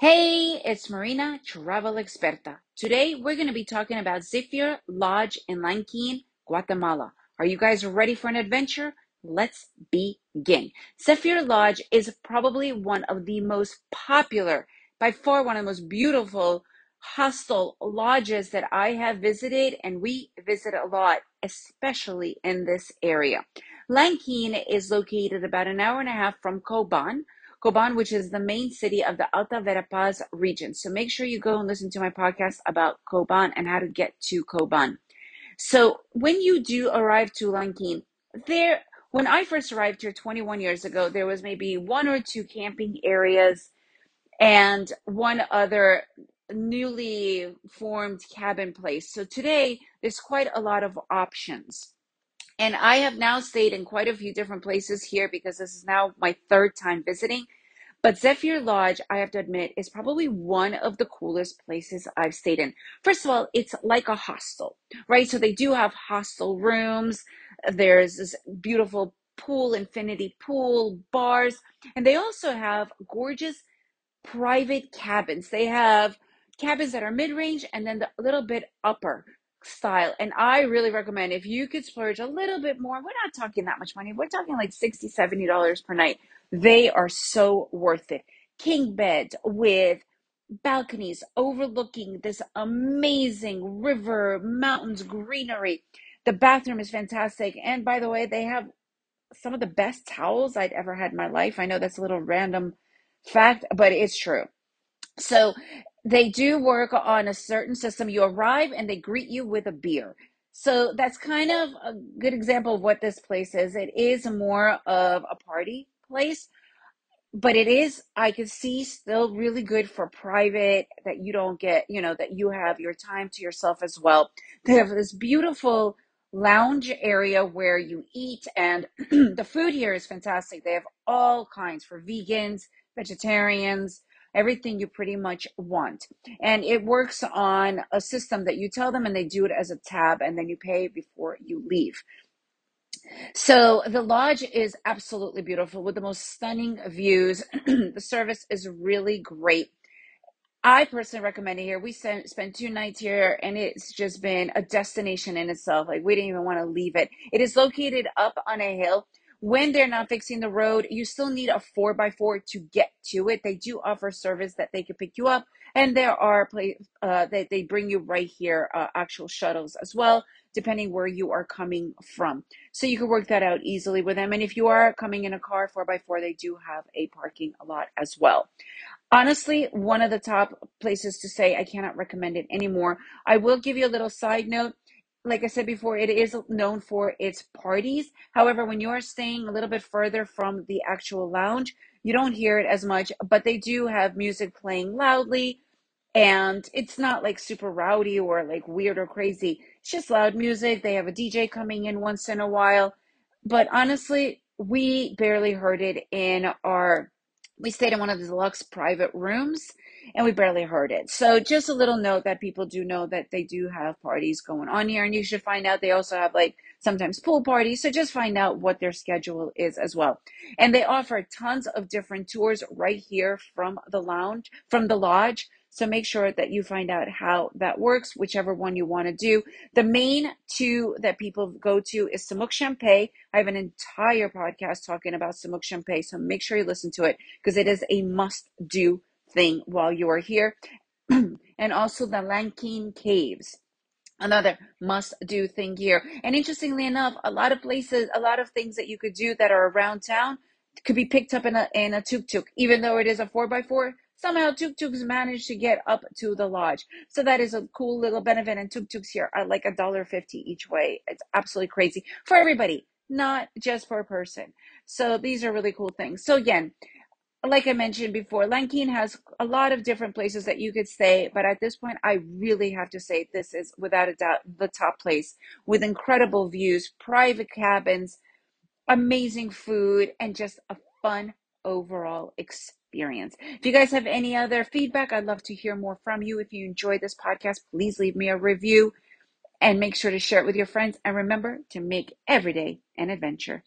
Hey, it's Marina, travel experta. Today we're going to be talking about Zephyr Lodge in Lanquin, Guatemala. Are you guys ready for an adventure? Let's begin. Zephyr Lodge is probably one of the most popular, by far one of the most beautiful hostel lodges that I have visited, and we visit a lot, especially in this area. Lanquin is located about an hour and a half from Coban Coban, which is the main city of the Alta Verapaz region. So make sure you go and listen to my podcast about Coban and how to get to Coban. So when you do arrive to Lanquin, there, when I first arrived here 21 years ago, there was maybe one or two camping areas and one other newly formed cabin place. So today there's quite a lot of options. And I have now stayed in quite a few different places here because this is now my third time visiting. But Zephyr Lodge, I have to admit, is probably one of the coolest places I've stayed in. First of all, it's like a hostel, right? So they do have hostel rooms. There's this beautiful pool, infinity pool, bars, and they also have gorgeous private cabins. They have cabins that are mid range and then the little bit upper style. And I really recommend if you could splurge a little bit more, we're not talking that much money. We're talking like 60 $70 per night. They are so worth it. King beds with balconies overlooking this amazing river, mountains, greenery. The bathroom is fantastic. And by the way, they have some of the best towels I'd ever had in my life. I know that's a little random fact, but it's true. So they do work on a certain system. You arrive and they greet you with a beer. So that's kind of a good example of what this place is. It is more of a party place, but it is, I can see, still really good for private that you don't get, you know, that you have your time to yourself as well. They have this beautiful lounge area where you eat, and the food here is fantastic. They have all kinds for vegans, vegetarians, everything you pretty much want. And it works on a system that you tell them and they do it as a tab and then you pay before you leave. So the lodge is absolutely beautiful with the most stunning views. the service is really great. I personally recommend it here. We spent, spent two nights here and it's just been a destination in itself. Like we didn't even want to leave it. It is located up on a hill when they're not fixing the road, you still need a four by four to get to it. They do offer service that they can pick you up, and there are play uh, that they bring you right here, uh, actual shuttles as well, depending where you are coming from. So you can work that out easily with them. And if you are coming in a car four by four, they do have a parking a lot as well. Honestly, one of the top places to say, I cannot recommend it anymore. I will give you a little side note like I said before, it is known for its parties. However, when you are staying a little bit further from the actual lounge, you don't hear it as much, but they do have music playing loudly and it's not like super rowdy or like weird or crazy. It's just loud music. They have a DJ coming in once in a while. But honestly, we barely heard it in our we stayed in one of the deluxe private rooms and we barely heard it. So just a little note that people do know that they do have parties going on here and you should find out they also have like sometimes pool parties. So just find out what their schedule is as well. And they offer tons of different tours right here from the lounge, from the lodge. So make sure that you find out how that works, whichever one you want to do. The main two that people go to is Semuc Champey. I have an entire podcast talking about Semuc Champey, so make sure you listen to it because it is a must do thing while you are here. and also the Lanquin Caves another must do thing here. And interestingly enough, a lot of places, a lot of things that you could do that are around town could be picked up in a in a tuk tuk, even though it is a four by four. Somehow tuk tuks manage to get up to the lodge. So that is a cool little benefit. And tuk tuks here are like a dollar fifty each way. It's absolutely crazy for everybody, not just for a person. So these are really cool things. So again, like I mentioned before, Lanquin has a lot of different places that you could stay, but at this point, I really have to say this is without a doubt the top place with incredible views, private cabins, amazing food, and just a fun overall experience. If you guys have any other feedback, I'd love to hear more from you. If you enjoyed this podcast, please leave me a review and make sure to share it with your friends. And remember to make every day an adventure.